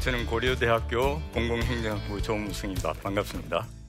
저는 고려대학교 공공행정학부 조무승입니다. 반갑습니다.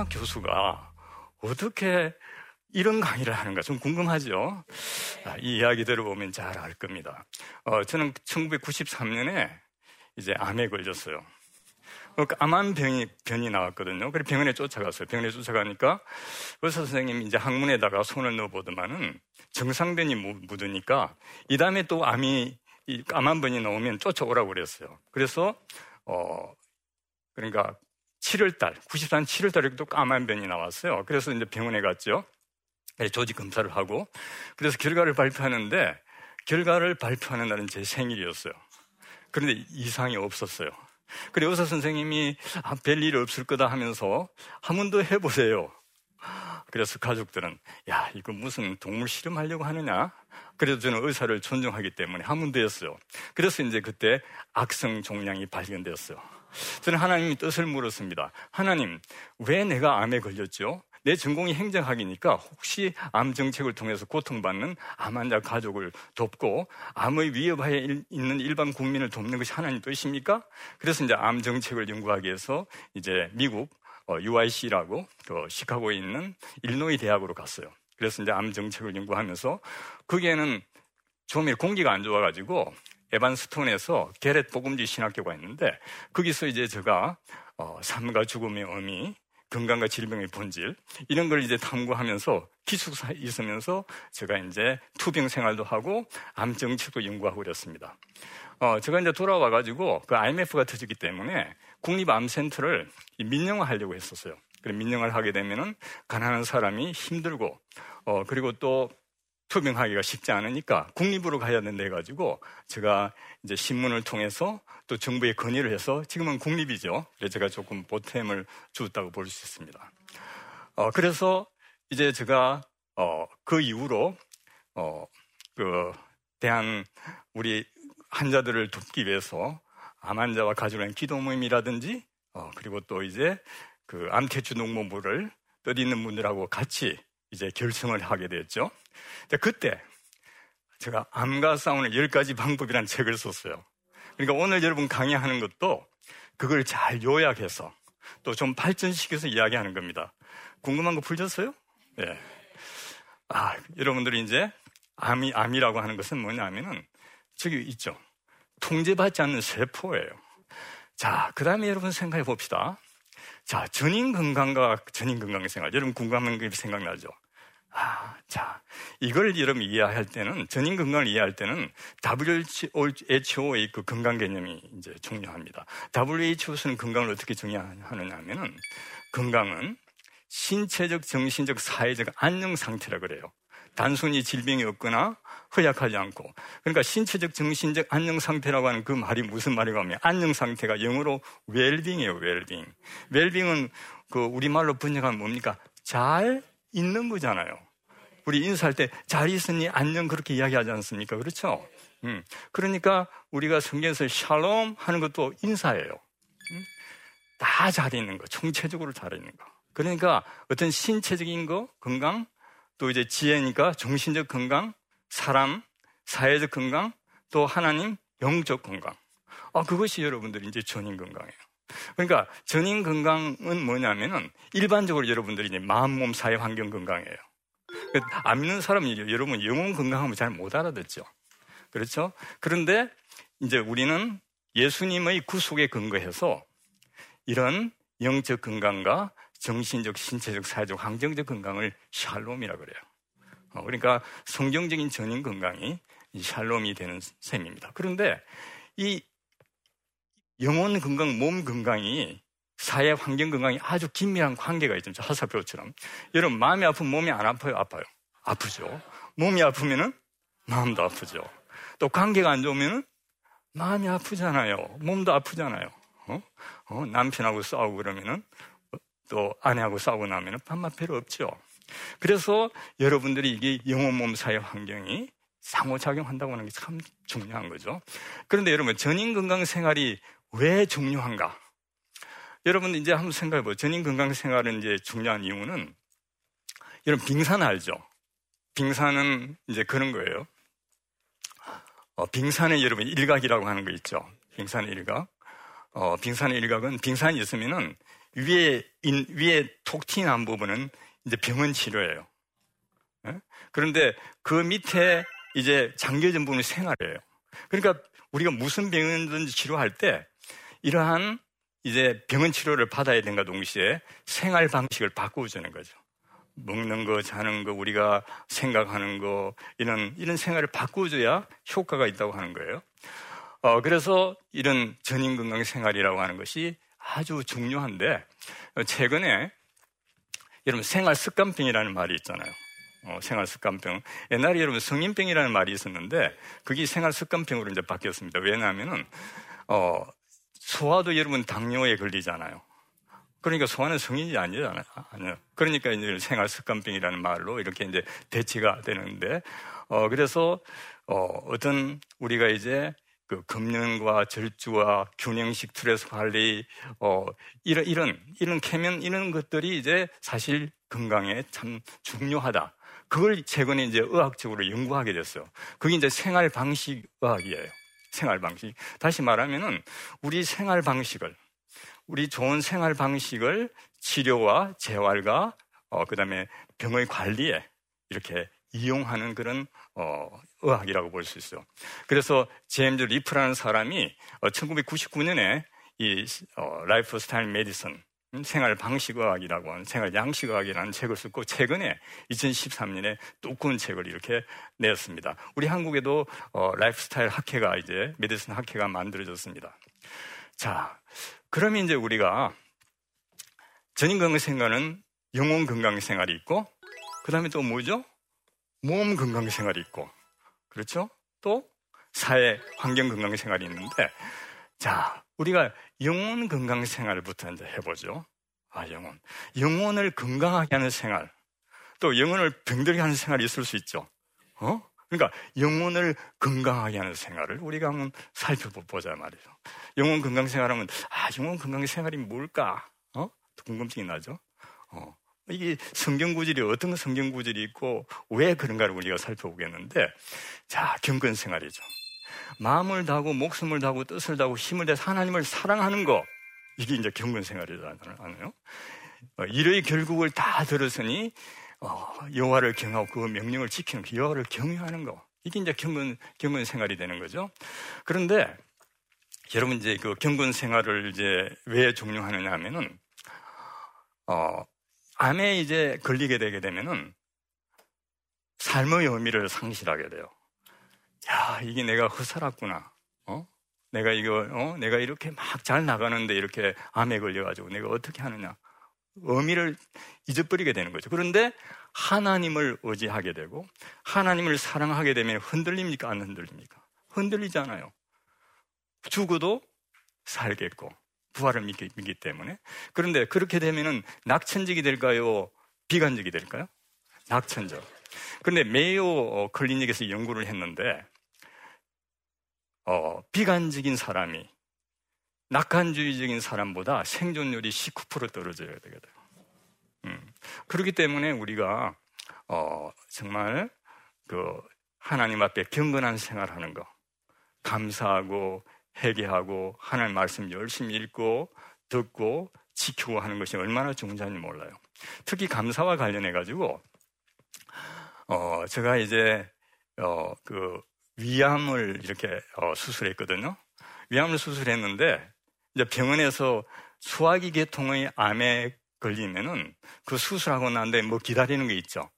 행정학 교수가 어떻게 이런 강의를 하는가 좀 궁금하죠? 아, 이 이야기 들어보면 잘 알 겁니다. 어, 저는 1993년에 이제 암에 걸렸어요. 그 암한 병이, 병이 나왔거든요. 그래서 병원에 쫓아갔어요. 병원에 쫓아가니까 의사 선생님이 이제 항문에다가 손을 넣어보더만은 정상변이 묻으니까 이 다음에 또 암이, 이 암한 병이 나오면 쫓아오라고 그랬어요. 그래서, 어, 그러니까 7월달, 94년 7월달에 또 까만 변이 나왔어요. 그래서 이제 병원에 갔죠. 조직 검사를 하고. 그래서 결과를 발표하는데, 결과를 발표하는 날은 제 생일이었어요. 그런데 이상이 없었어요. 그래 의사 선생님이 아, 별일 없을 거다 하면서 한 번 더 해보세요. 그래서 가족들은 야 이거 무슨 동물 실험하려고 하느냐? 그래도 저는 의사를 존중하기 때문에 한 번 더 했어요. 그래서 이제 그때 악성 종양이 발견되었어요. 저는 하나님이 뜻을 물었습니다. 하나님, 왜 내가 암에 걸렸죠? 내 전공이 행정학이니까 혹시 암 정책을 통해서 고통받는 암 환자 가족을 돕고 암의 위협하에 있는 일반 국민을 돕는 것이 하나님 뜻입니까? 그래서 이제 암 정책을 연구하기 위해서 이제 미국 UIC라고 그 시카고에 있는 일노이 대학으로 갔어요. 그래서 이제 암 정책을 연구하면서 거기에는 좀일 공기가 안 좋아가지고 에반스톤에서 게렛 복음지 신학교가 있는데 거기서 이제 제가 어, 삶과 죽음의 의미, 건강과 질병의 본질 이런 걸 이제 탐구하면서 기숙사에 있으면서 제가 이제 투병 생활도 하고 암 정책도 연구하고 그랬습니다. 어, 제가 이제 돌아와 가지고 그 IMF가 터졌기 때문에 국립암센터를 민영화하려고 했었어요. 그래 민영화를 하게 되면은 가난한 사람이 힘들고 어 그리고 또 투명하기가 쉽지 않으니까 국립으로 가야 된다 해가지고 제가 이제 신문을 통해서 또 정부에 건의를 해서 지금은 국립이죠. 그래서 제가 조금 보탬을 주었다고 볼 수 있습니다. 어, 그래서 이제 제가 어, 그 이후로 어, 그 대한 우리 환자들을 돕기 위해서 암 환자와 가족의 기도 모임이라든지 어, 그리고 또 이제 그 암태주 농모부를 뜻 있는 분들하고 같이 이제 결성을 하게 됐죠. 그때 제가 암과 싸우는 10가지 방법이라는 책을 썼어요. 그러니까 오늘 여러분 강의하는 것도 그걸 잘 요약해서 또 좀 발전시켜서 이야기하는 겁니다. 궁금한 거 풀렸어요? 예. 네. 아, 여러분들이 이제 암이, 암이라고 하는 것은 뭐냐면은 저기 있죠. 통제받지 않는 세포예요. 자, 그 다음에 여러분 생각해 봅시다. 자, 전인 건강과 전인 건강 생활. 여러분 궁금한 게 생각나죠? 아, 자, 이걸 여러분 이해할 때는, 전인 건강을 이해할 때는 WHO의 그 건강 개념이 이제 중요합니다. WHO에서는 건강을 어떻게 정의하느냐 하면은, 건강은 신체적, 정신적, 사회적 안녕 상태라 그래요. 단순히 질병이 없거나 허약하지 않고. 그러니까 신체적, 정신적 안녕 상태라고 하는 그 말이 무슨 말이고 하면 안녕 상태가 영어로 웰빙이에요, 웰빙. 웰빙은 그 우리말로 번역하면 뭡니까? 잘 있는 거잖아요. 우리 인사할 때 잘 있으니 안녕 그렇게 이야기하지 않습니까? 그렇죠? 음. 그러니까 우리가 성경에서 샬롬 하는 것도 인사예요. 음? 다잘 있는 거, 총체적으로 잘 있는 거. 그러니까 어떤 신체적인 거, 건강, 또 이제 지혜니까 정신적 건강, 사람, 사회적 건강, 또 하나님, 영적 건강. 아, 그것이 여러분들이 이제 전인 건강이에요. 그러니까 전인 건강은 뭐냐면은 일반적으로 여러분들이 이제 마음, 몸, 사회, 환경 건강이에요. 안 믿는 사람이 여러분 영혼 건강하면 잘 못 알아듣죠. 그렇죠? 그런데 이제 우리는 예수님의 구속에 근거해서 이런 영적 건강과 정신적, 신체적, 사회적, 환경적 건강을 샬롬이라 그래요. 어, 그러니까 성경적인 전인 건강이 샬롬이 되는 셈입니다. 그런데 이 영혼 건강, 몸 건강이 사회 환경 건강이 아주 긴밀한 관계가 있죠. 하사표처럼. 여러분, 마음이 아프면 몸이 안 아파요? 아파요? 아프죠. 몸이 아프면은 마음도 아프죠. 또 관계가 안 좋으면은 마음이 아프잖아요. 몸도 아프잖아요. 어? 어? 남편하고 싸우고 그러면은 또 아내하고 싸우고 나면은 밥맛 별로 없죠. 그래서 여러분들이 이게 영혼 몸 사회 환경이 상호작용한다고 하는 게 참 중요한 거죠. 그런데 여러분, 전인 건강 생활이 왜 중요한가? 여러분 이제 한번 생각해 보세요. 전인 건강 생활은 이제 중요한 이유는 여러분 빙산 알죠? 빙산은 이제 그런 거예요. 어, 빙산의 여러분 일각이라고 하는 거 있죠. 빙산의 일각. 어, 빙산의 일각은 빙산이 있으면은 위에 인, 위에 톡 튀는 부분은 이제 병원 치료예요. 네? 그런데 그 밑에 이제 잠겨진 부분이 생활이에요. 그러니까 우리가 무슨 병이든지 치료할 때 이러한 이제 병원 치료를 받아야 된가 동시에 생활 방식을 바꾸어주는 거죠. 먹는 거, 자는 거, 우리가 생각하는 거, 이런, 이런 생활을 바꾸어줘야 효과가 있다고 하는 거예요. 어, 그래서 이런 전인 건강 생활이라고 하는 것이 아주 중요한데, 최근에 여러분 생활 습관병이라는 말이 있잖아요. 어, 생활 습관병. 옛날에 여러분 성인병이라는 말이 있었는데, 그게 생활 습관병으로 이제 바뀌었습니다. 왜냐하면은, 어, 소화도 여러분 당뇨에 걸리잖아요. 그러니까 소화는 성인이 아니잖아요. 아니요. 그러니까 이제 생활 습관병이라는 말로 이렇게 이제 대치가 되는데, 어, 그래서, 어, 어떤 우리가 이제 그 금연과 절주와 균형식 스트레스 관리, 어, 이런, 이런, 이런 캐면 이런 것들이 이제 사실 건강에 참 중요하다. 그걸 최근에 이제 의학적으로 연구하게 됐어요. 그게 이제 생활 방식 의학이에요. 생활 방식. 다시 말하면은 우리 생활 방식을 우리 좋은 생활 방식을 치료와 재활과 어, 그 다음에 병의 관리에 이렇게 이용하는 그런 어, 의학이라고 볼 수 있어요. 그래서 제임즈 리프라는 사람이 어, 1999년에 이 어, lifestyle medicine 생활 방식의학이라고 하는 생활 양식의학이라는 책을 쓰고 최근에 2013년에 두꺼운 책을 이렇게 내었습니다. 우리 한국에도 어, 라이프스타일 학회가 이제 메디슨 학회가 만들어졌습니다. 자, 그러면 이제 우리가 전인 건강 생활은 영혼 건강 생활이 있고 그 다음에 또 뭐죠? 몸 건강 생활이 있고 그렇죠? 또 사회 환경 건강 생활이 있는데 자, 우리가 영혼 건강 생활부터 이제 해보죠. 아, 영혼. 영혼을 건강하게 하는 생활. 또 영혼을 병들게 하는 생활이 있을 수 있죠. 어? 그러니까 영혼을 건강하게 하는 생활을 우리가 한번 살펴보자 말이죠. 영혼 건강 생활하면 아, 영혼 건강 생활이 뭘까? 어? 궁금증이 나죠. 어. 이게 성경 구절이 어떤 성경 구절이 있고 왜 그런가를 우리가 살펴보겠는데 자, 경건 생활이죠. 마음을 다하고 목숨을 다하고 뜻을 다하고 힘을 다해서 하나님을 사랑하는 거 이게 이제 경건 생활이잖아요. 어, 이의 결국을 다 들었으니 어, 여호와를 경하고 그 명령을 지키는 그 여호와를 경외하는 거 이게 이제 경건 경건 생활이 되는 거죠. 그런데 여러분 이제 그 경건 생활을 이제 왜 종료하느냐 하면은 어, 암에 이제 걸리게 되게 되면은 삶의 의미를 상실하게 돼요. 야, 이게 내가 허살았구나. 어? 내가 이거, 어? 내가 이렇게 막 잘 나가는데 이렇게 암에 걸려가지고 내가 어떻게 하느냐. 의미를 잊어버리게 되는 거죠. 그런데 하나님을 의지하게 되고 하나님을 사랑하게 되면 흔들립니까? 안 흔들립니까? 흔들리잖아요. 죽어도 살겠고 부활을 믿기, 믿기 때문에. 그런데 그렇게 되면은 낙천적이 될까요? 비관적이 될까요? 낙천적. 그런데 메이오 클리닉에서 연구를 했는데 어, 비관적인 사람이 낙관주의적인 사람보다 생존율이 19% 떨어져야 되거든요. 음, 그렇기 때문에 우리가 어, 정말 그 하나님 앞에 경건한 생활하는 거, 감사하고 회개하고 하나님 말씀 열심히 읽고 듣고 지키고 하는 것이 얼마나 중요한지 몰라요. 특히 감사와 관련해 가지고 어, 제가 이제 어, 그 위암을 이렇게 어, 수술했거든요. 위암을 수술했는데 이제 병원에서 수화기 계통의 암에 걸리면은 그 수술하고 난 뒤에 뭐 기다리는 게 있죠.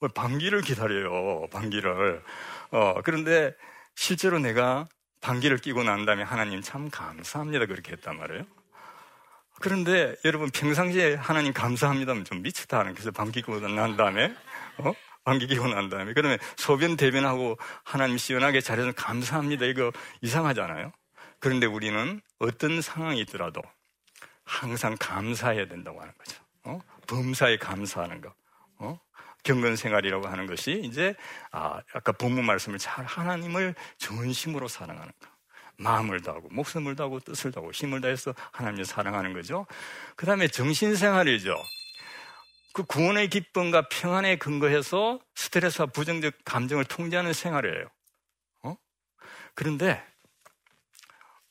뭐 방기를 기다려요. 방기를. 어, 그런데 실제로 내가 방귀를 끼고 난 다음에 하나님 참 감사합니다. 그렇게 했단 말이에요. 그런데 여러분 평상시에 하나님 감사합니다면 좀 미치다 하는 그래서 방귀 끼고 난 다음에 어? 방귀 끼고 난 다음에 그러면 소변 대변하고 하나님 시원하게 잘해서 감사합니다. 이거 이상하잖아요. 그런데 우리는 어떤 상황이 있더라도 항상 감사해야 된다고 하는 거죠. 어? 범사에 감사하는 거. 어? 경건 생활이라고 하는 것이 이제 아, 아까 본문 말씀을 잘 하나님을 전심으로 사랑하는 거. 마음을 다하고 목숨을 다하고 뜻을 다하고 힘을 다해서 하나님을 사랑하는 거죠. 그 다음에 정신생활이죠. 그 구원의 기쁨과 평안에 근거해서 스트레스와 부정적 감정을 통제하는 생활이에요. 어? 그런데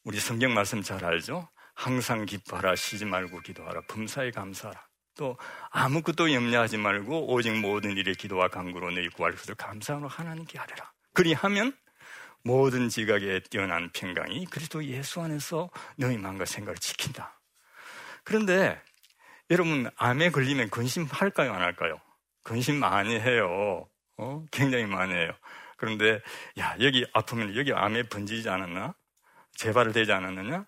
우리 성경 말씀 잘 알죠? 항상 기뻐하라, 쉬지 말고 기도하라, 범사에 감사하라. 또 아무것도 염려하지 말고 오직 모든 일에 기도와 간구로 너희 구할 것을 감사하로 하나님께 하리라. 그리하면 모든 지각에 뛰어난 평강이 그리스도 예수 안에서 너희 마음과 생각을 지킨다. 그런데 여러분 암에 걸리면 근심할까요, 안 할까요? 근심 많이 해요. 어? 굉장히 많이 해요. 그런데 야 여기 아프면 여기 암에 번지지 않았나? 재발되지 않았느냐?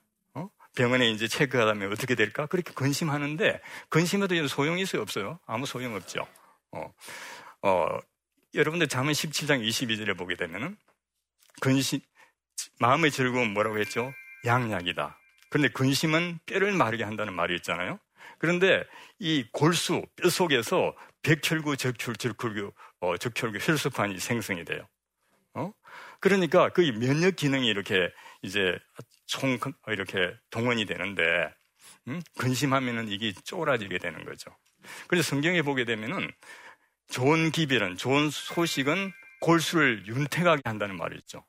병원에 이제 체크하다면 어떻게 될까? 그렇게 근심하는데, 근심해도 소용이 있어요? 없어요? 아무 소용 없죠. 어, 어, 여러분들 잠언 17장 22절에 보게 되면은, 근심, 마음의 즐거움 뭐라고 했죠? 양약이다. 그런데 근심은 뼈를 마르게 한다는 말이 있잖아요. 그런데 이 골수, 뼈 속에서 백혈구, 적혈, 적혈구, 어, 적혈구 혈소판이 생성이 돼요. 어? 그러니까 그 면역 기능이 이렇게 이제 총 이렇게 동원이 되는데 음? 근심하면은 이게 쪼그라지게 되는 거죠. 그래서 성경에 보게 되면은 좋은 기별은 좋은 소식은 골수를 윤택하게 한다는 말이 있죠.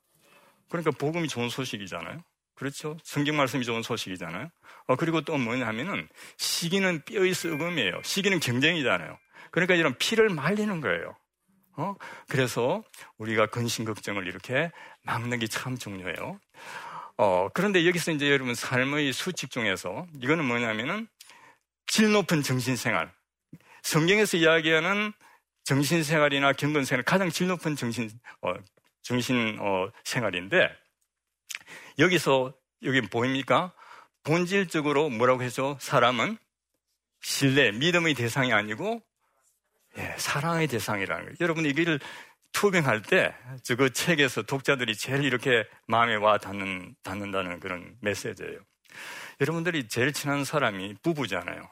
그러니까 복음이 좋은 소식이잖아요. 그렇죠? 성경 말씀이 좋은 소식이잖아요. 어, 그리고 또 뭐냐면은 시기는 뼈의 썩음이에요. 시기는 경쟁이잖아요. 그러니까 이런 피를 말리는 거예요. 어? 그래서 우리가 근심 걱정을 이렇게 막는 게 참 중요해요. 어, 그런데 여기서 이제 여러분 삶의 수칙 중에서 이거는 뭐냐면은 질 높은 정신생활. 성경에서 이야기하는 정신생활이나 경건생활 가장 질 높은 정신, 어, 정신, 어, 생활인데 여기서 여기 보입니까? 본질적으로 뭐라고 해서 사람은 신뢰, 믿음의 대상이 아니고 예, 사랑의 대상이라는 거예요. 여러분 이걸 투병할 때, 그 책에서 독자들이 제일 이렇게 마음에 와 닿는, 닿는다는 그런 메시지예요. 여러분들이 제일 친한 사람이 부부잖아요.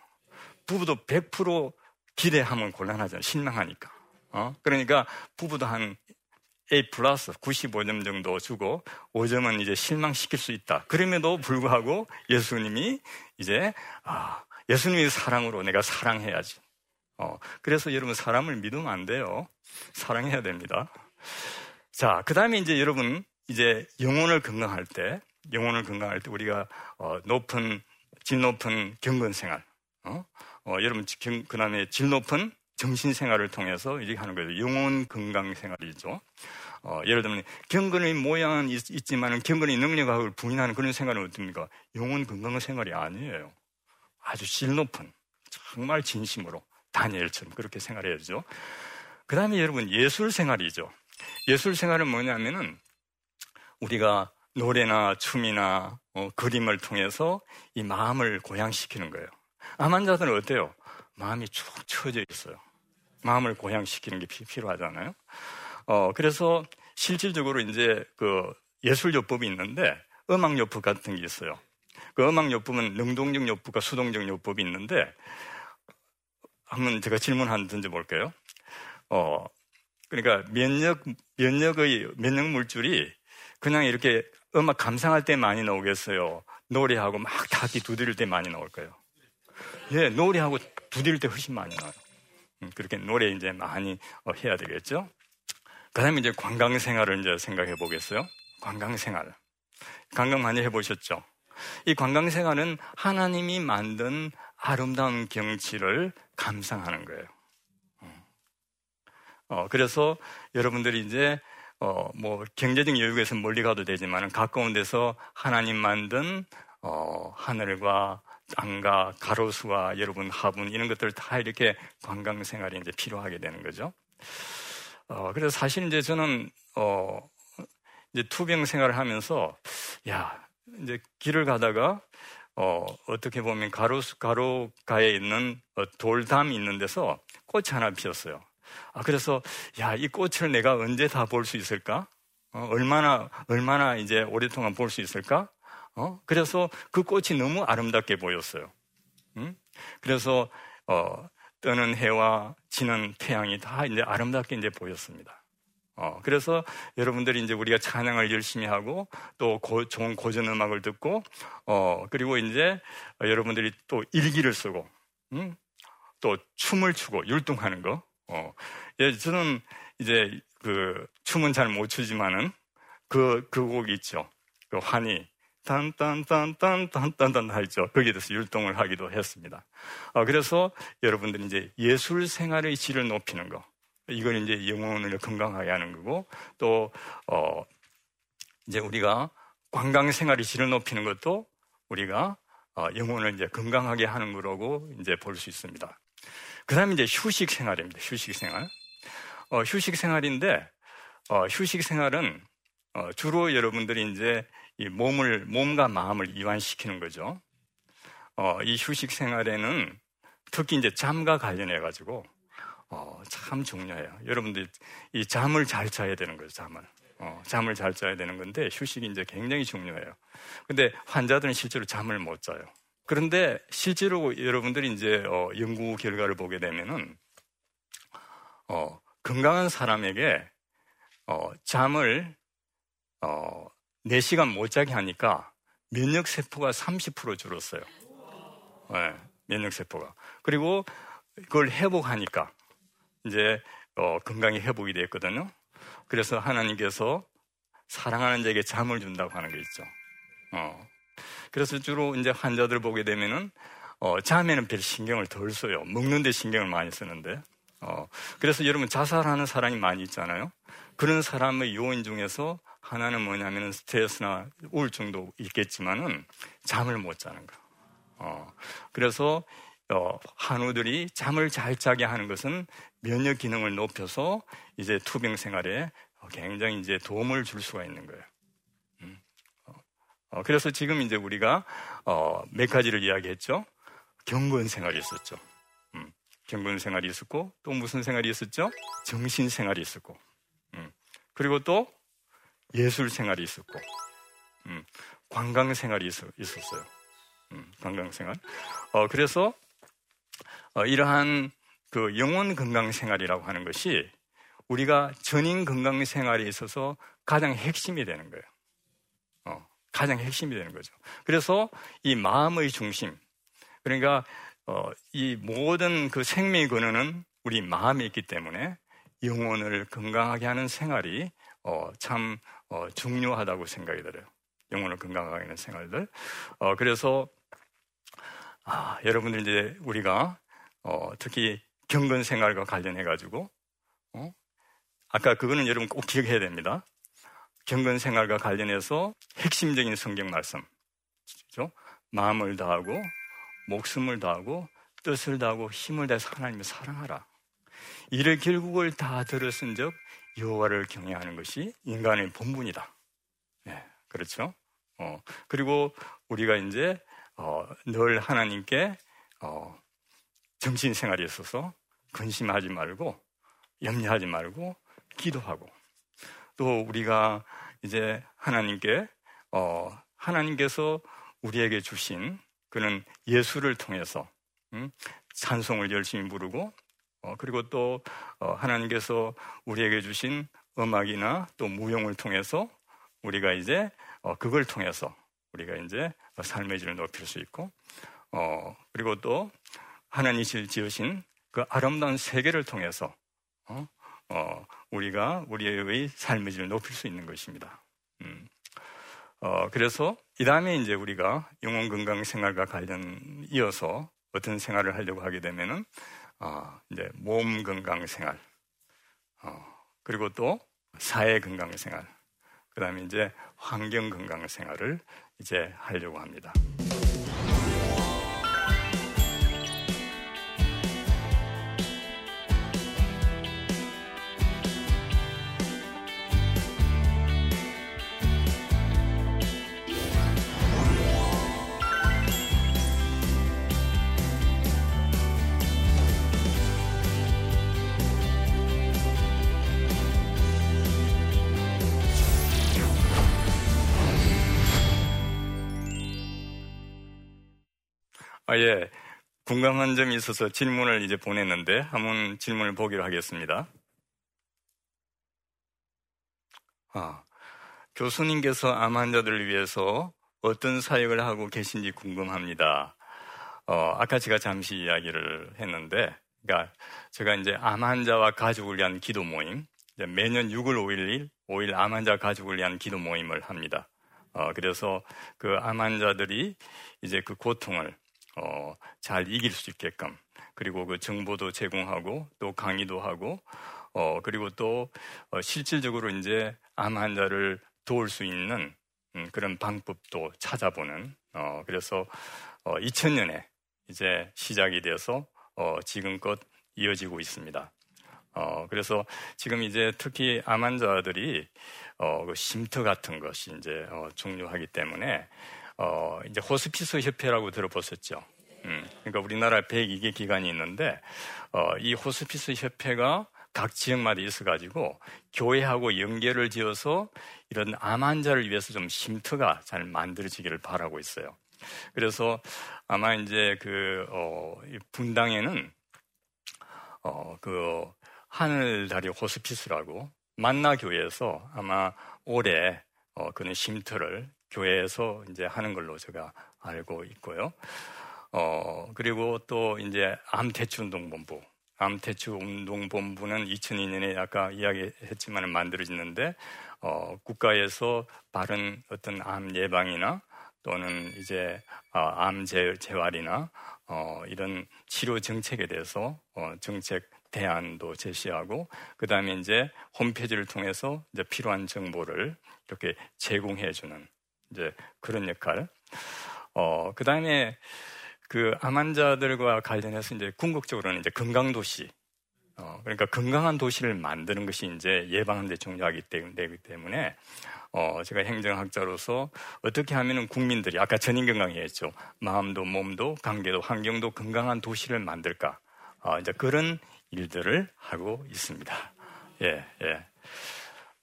부부도 100% 기대하면 곤란하잖아요. 실망하니까. 어? 그러니까 부부도 한 A 플러스 95점 정도 주고 5점은 이제 실망시킬 수 있다. 그럼에도 불구하고 예수님이 이제, 아, 예수님의 사랑으로 내가 사랑해야지. 어, 그래서 여러분 사람을 믿으면 안 돼요. 사랑해야 됩니다. 자, 그 다음에 이제 여러분 이제 영혼을 건강할 때, 영혼을 건강할 때 우리가 어, 높은 질 높은 경건 생활, 어? 어, 여러분 그 다음에 질 높은 정신 생활을 통해서 이렇게 하는 거예요. 영혼 건강 생활이죠. 어, 예를 들면 경건의 모양은 있, 지만 경건의 능력을 부인하는 그런 생활은 어떻습니까? 영혼 건강 생활이 아니에요. 아주 질 높은 정말 진심으로 다니엘처럼 그렇게 생활해야죠. 그 다음에 여러분 예술 생활이죠. 예술 생활은 뭐냐면은 우리가 노래나 춤이나 어, 그림을 통해서 이 마음을 고양시키는 거예요. 암 환자들은 어때요? 마음이 축 처져 있어요. 마음을 고양시키는 게 필요하잖아요. 어, 그래서 실질적으로 이제 그 예술요법이 있는데 음악요법 같은 게 있어요. 그 음악요법은 능동적 요법과 수동적 요법이 있는데 한번 제가 질문 하나 던져볼게요. 어, 그러니까 면역, 면역의, 면역 물질이 그냥 이렇게 음악 감상할 때 많이 나오겠어요? 노래하고 막 다기 두드릴 때 많이 나올까요? 예, 노래하고 두드릴 때 훨씬 많이 나와요. 음, 그렇게 노래 이제 많이 어, 해야 되겠죠? 그 다음에 이제 관광 생활을 이제 생각해 보겠어요? 관광 생활. 관광 많이 해보셨죠? 이 관광 생활은 하나님이 만든 아름다운 경치를 감상하는 거예요. 어, 그래서 여러분들이 이제 어, 뭐 경제적 여유에서 멀리 가도 되지만 가까운 데서 하나님 만든 어, 하늘과 땅과 가로수와 여러분 화분 이런 것들 다 이렇게 관광 생활이 이제 필요하게 되는 거죠. 어, 그래서 사실 이제 저는 어, 이제 투병 생활을 하면서 야 이제 길을 가다가 어, 어떻게 보면 가로 가로가에 있는 어, 돌담이 있는 데서 꽃이 하나 피었어요. 아 그래서 야 이 꽃을 내가 언제 다 볼 수 있을까? 어, 얼마나 얼마나 이제 오랫동안 볼 수 있을까? 어? 그래서 그 꽃이 너무 아름답게 보였어요. 음? 그래서 어, 뜨는 해와 지는 태양이 다 이제 아름답게 이제 보였습니다. 어, 그래서 여러분들이 이제 우리가 찬양을 열심히 하고 또 고, 좋은 고전 음악을 듣고 어, 그리고 이제 여러분들이 또 일기를 쓰고 음? 또 춤을 추고 율동하는 거. 어, 예, 저는 이제 그 춤은 잘 못 추지만은 그, 그 곡이 있죠. 그 환희. 딴딴딴딴딴딴딴 하죠. 거기에 대해서 율동을 하기도 했습니다. 어, 그래서 여러분들이 이제 예술 생활의 질을 높이는 거. 이건 이제 영혼을 건강하게 하는 거고 또, 어, 이제 우리가 관광 생활의 질을 높이는 것도 우리가 어, 영혼을 이제 건강하게 하는 거라고 이제 볼 수 있습니다. 그 다음에 이제 휴식 생활입니다. 휴식 생활. 어, 휴식 생활인데, 어, 휴식 생활은 어, 주로 여러분들이 이제 이 몸을, 몸과 마음을 이완시키는 거죠. 어, 이 휴식 생활에는 특히 이제 잠과 관련해 가지고 어, 참 중요해요. 여러분들 이 잠을 잘 자야 되는 거예요, 잠을. 어, 잠을 잘 자야 되는 건데 휴식이 이제 굉장히 중요해요. 근데 환자들은 실제로 잠을 못 자요. 그런데 실제로 여러분들이 이제 어, 연구 결과를 보게 되면은 어, 건강한 사람에게 어, 잠을 어, 4시간 못 자게 하니까 면역 세포가 30% 줄었어요. 네, 면역 세포가. 그리고 그걸 회복하니까 이제 어, 건강이 회복이 됐거든요. 그래서 하나님께서 사랑하는 자에게 잠을 준다고 하는 게 있죠. 어. 그래서 주로 이제 환자들 보게 되면은 어, 잠에는 별 신경을 덜 써요. 먹는데 신경을 많이 쓰는데. 어, 그래서 여러분 자살하는 사람이 많이 있잖아요. 그런 사람의 요인 중에서 하나는 뭐냐면 스트레스나 우울증도 있겠지만은 잠을 못 자는 거. 어, 그래서 어, 한우들이 잠을 잘 자게 하는 것은 면역 기능을 높여서 이제 투병 생활에 굉장히 이제 도움을 줄 수가 있는 거예요. 음. 어, 어, 그래서 지금 이제 우리가 어, 몇 가지를 이야기했죠. 경건 생활이 있었죠. 음, 경건 생활이 있었고 또 무슨 생활이 있었죠? 정신 생활이 있었고 음, 그리고 또 예술 생활이 있었고 음, 관광 생활이 있, 었어요 음, 관광 생활. 어, 그래서 어, 이러한 그 영혼 건강 생활이라고 하는 것이 우리가 전인 건강 생활에 있어서 가장 핵심이 되는 거예요. 어, 가장 핵심이 되는 거죠. 그래서 이 마음의 중심, 그러니까 어, 이 모든 그 생명의 근원은 우리 마음에 있기 때문에 영혼을 건강하게 하는 생활이 어, 참 어, 중요하다고 생각이 들어요. 영혼을 건강하게 하는 생활들. 어, 그래서 아, 여러분들 이제 우리가 어, 특히 경건 생활과 관련해 가지고 어? 아까 그거는 여러분 꼭 기억해야 됩니다. 경건 생활과 관련해서 핵심적인 성경 말씀, 그렇죠? 마음을 다하고 목숨을 다하고 뜻을 다하고 힘을 다해서 하나님을 사랑하라. 이를 결국을 다 들었은즉 여호와를 경외하는 것이 인간의 본분이다. 네, 그렇죠. 어, 그리고 우리가 이제 어, 늘 하나님께 어, 정신 생활에 있어서 근심하지 말고 염려하지 말고 기도하고 또 우리가 이제 하나님께 어 하나님께서 우리에게 주신 그는 예수를 통해서 음, 찬송을 열심히 부르고 어, 그리고 또 어, 하나님께서 우리에게 주신 음악이나 또 무용을 통해서 우리가 이제 어, 그걸 통해서 우리가 이제 삶의 질을 높일 수 있고 어, 그리고 또 하나님이 지으신 그 아름다운 세계를 통해서 어? 어, 우리가 우리의 삶의 질을 높일 수 있는 것입니다. 음. 어, 그래서 이 다음에 이제 우리가 영혼 건강 생활과 관련 이어서 어떤 생활을 하려고 하게 되면은 어, 이제 몸 건강 생활, 어, 그리고 또 사회 건강 생활, 그 다음에 이제 환경 건강 생활을 이제 하려고 합니다. 예 궁금한 점이 있어서 질문을 이제 보냈는데 한번 질문을 보기로 하겠습니다. 아, 교수님께서 암 환자들을 위해서 어떤 사역을 하고 계신지 궁금합니다. 어, 아까 제가 잠시 이야기를 했는데, 그러니까 제가 이제 암 환자와 가족을 위한 기도 모임, 매년 6월 5일, 5일 암 환자 가족을 위한 기도 모임을 합니다. 어, 그래서 그 암 환자들이 이제 그 고통을 어, 잘 이길 수 있게끔 그리고 그 정보도 제공하고 또 강의도 하고 어, 그리고 또 어, 실질적으로 이제 암 환자를 도울 수 있는 음, 그런 방법도 찾아보는 어, 그래서 어, 2000년에 이제 시작이 돼서 어, 지금껏 이어지고 있습니다. 어, 그래서 지금 이제 특히 암 환자들이 어, 그 쉼터 같은 것이 이제 어, 중요하기 때문에 어, 이제 호스피스 협회라고 들어보셨죠? 음, 그러니까 우리나라 102개 기관이 있는데 어, 이 호스피스 협회가 각 지역마다 있어가지고 교회하고 연계를 지어서 이런 암 환자를 위해서 좀 쉼터가 잘 만들어지기를 바라고 있어요. 그래서 아마 이제 그, 어, 분당에는, 어, 그, 하늘다리 호스피스라고 만나 교회에서 아마 올해, 어, 그런 쉼터를 교회에서 이제 하는 걸로 제가 알고 있고요. 어, 그리고 또 이제 암대추운동본부. 암대추운동본부는 2002년에 아까 이야기했지만 만들어지는데, 어, 국가에서 바른 어떤 암 예방이나 또는 이제 어, 암 재활이나 어, 이런 치료 정책에 대해서 어, 정책 대안도 제시하고 그 다음에 이제 홈페이지를 통해서 이제 필요한 정보를 이렇게 제공해 주는 이제 그런 역할. 어, 그 다음에 그 암 환자들과 관련해서 이제 궁극적으로는 이제 건강도시. 어, 그러니까 건강한 도시를 만드는 것이 이제 예방하는 데 중요하기 때문에, 어, 제가 행정학자로서 어떻게 하면은 국민들이 아까 전인 건강이었죠. 마음도 몸도 관계도 환경도 건강한 도시를 만들까. 어, 이제 그런 일들을 하고 있습니다. 예, 예.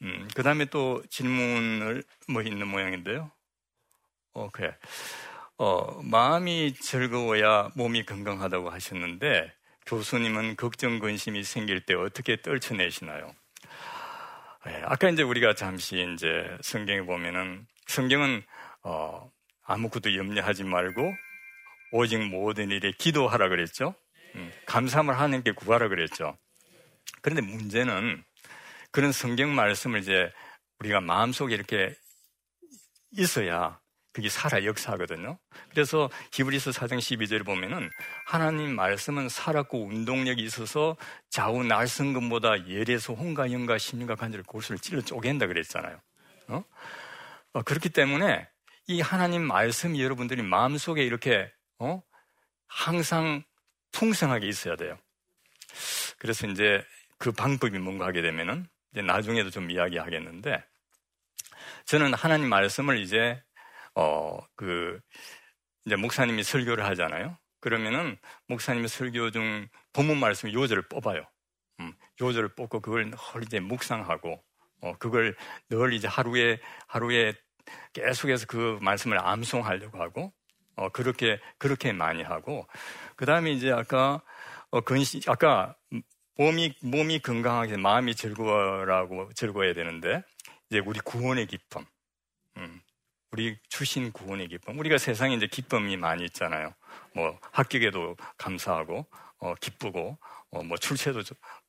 음, 그 다음에 또 질문을 뭐 있는 모양인데요. 어, 그래. 어, 마음이 즐거워야 몸이 건강하다고 하셨는데 교수님은 걱정, 근심이 생길 때 어떻게 떨쳐내시나요? 예, 아까 이제 우리가 잠시 이제 성경에 보면은 성경은 어, 아무것도 염려하지 말고 오직 모든 일에 기도하라 그랬죠. 음, 감사함을 하나님께 구하라 그랬죠. 그런데 문제는 그런 성경 말씀을 이제 우리가 마음속에 이렇게 있어야 그게 살아 역사하거든요. 그래서 히브리서 4장 12절에 보면은 하나님 말씀은 살았고 운동력이 있어서 좌우 날성금보다 예래서 홍가 영가 심리가 간절히 골수를 찔러 쪼갠다 그랬잖아요. 어? 어, 그렇기 때문에 이 하나님 말씀이 여러분들이 마음속에 이렇게 어? 항상 풍성하게 있어야 돼요. 그래서 이제 그 방법이 뭔가 하게 되면은 이제 나중에도 좀 이야기하겠는데 저는 하나님 말씀을 이제 어, 그, 이제 목사님이 설교를 하잖아요. 그러면은 목사님이 설교 중 본문 말씀 요절을 뽑아요. 음, 요절을 뽑고 그걸 늘 이제 묵상하고, 어, 그걸 늘 이제 하루에, 하루에 계속해서 그 말씀을 암송하려고 하고, 어, 그렇게, 그렇게 많이 하고, 그 다음에 이제 아까, 어, 근시, 아까 몸이, 몸이 건강하게 마음이 즐거워라고, 즐거워야 되는데, 이제 우리 구원의 기쁨. 음, 우리 주신 구원의 기쁨. 우리가 세상에 이제 기쁨이 많이 있잖아요. 뭐 합격에도 감사하고 어, 기쁘고 어, 뭐 출세도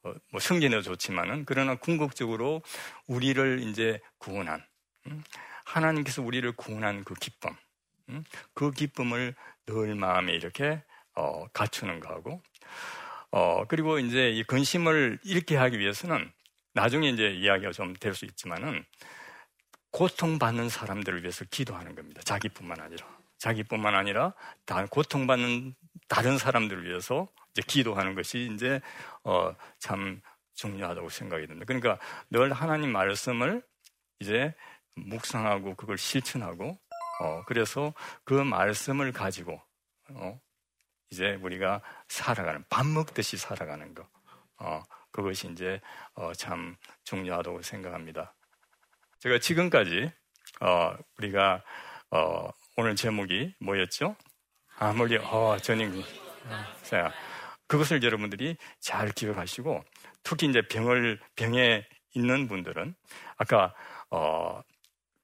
어, 뭐 승진도 좋지만은 그러나 궁극적으로 우리를 이제 구원한 음? 하나님께서 우리를 구원한 그 기쁨, 음? 그 기쁨을 늘 마음에 이렇게 어, 갖추는 거하고 어, 그리고 이제 이 근심을 잃게 하기 위해서는 나중에 이제 이야기가 좀 될 수 있지만은 고통받는 사람들을 위해서 기도하는 겁니다. 자기뿐만 아니라. 자기뿐만 아니라 다 고통받는 다른 사람들을 위해서 이제 기도하는 것이 이제 어, 참 중요하다고 생각이 듭니다. 그러니까 늘 하나님 말씀을 이제 묵상하고 그걸 실천하고 어, 그래서 그 말씀을 가지고 어, 이제 우리가 살아가는 밥 먹듯이 살아가는 거 어, 그것이 이제 어, 참 중요하다고 생각합니다. 제가 지금까지 어, 우리가 어, 오늘 제목이 뭐였죠? 아무리 어 전임 자 그것을 여러분들이 잘 기억하시고 특히 이제 병을 병에 있는 분들은 아까 어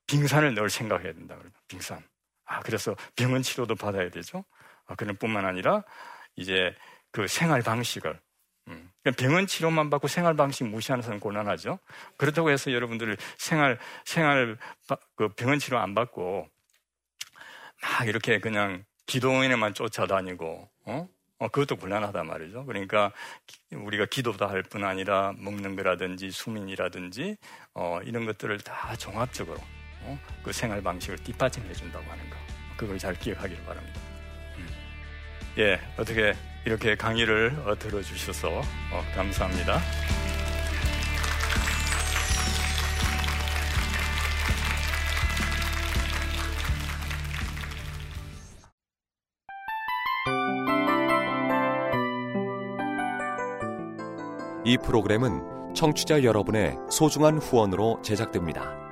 빙산을 늘 생각해야 된다 그래요. 빙산. 아 그래서 병원 치료도 받아야 되죠. 아, 그런 뿐만 아니라 이제 그 생활 방식을 음. 병원 치료만 받고 생활 방식 무시하는 사람 곤란하죠. 그렇다고 해서 여러분들 생활 생활 그 병원 치료 안 받고 막 이렇게 그냥 기도원에만 쫓아다니고 어? 어, 그것도 곤란하단 말이죠. 그러니까 우리가 기도도 할 뿐 아니라 먹는 거라든지 수민이라든지 어, 이런 것들을 다 종합적으로 어? 그 생활 방식을 뒷받침해 준다고 하는 거. 그걸 잘 기억하기를 바랍니다. 음. 예, 어떻게 이렇게 강의를 어, 들어주셔서 어, 감사합니다. 이 프로그램은 청취자 여러분의 소중한 후원으로 제작됩니다.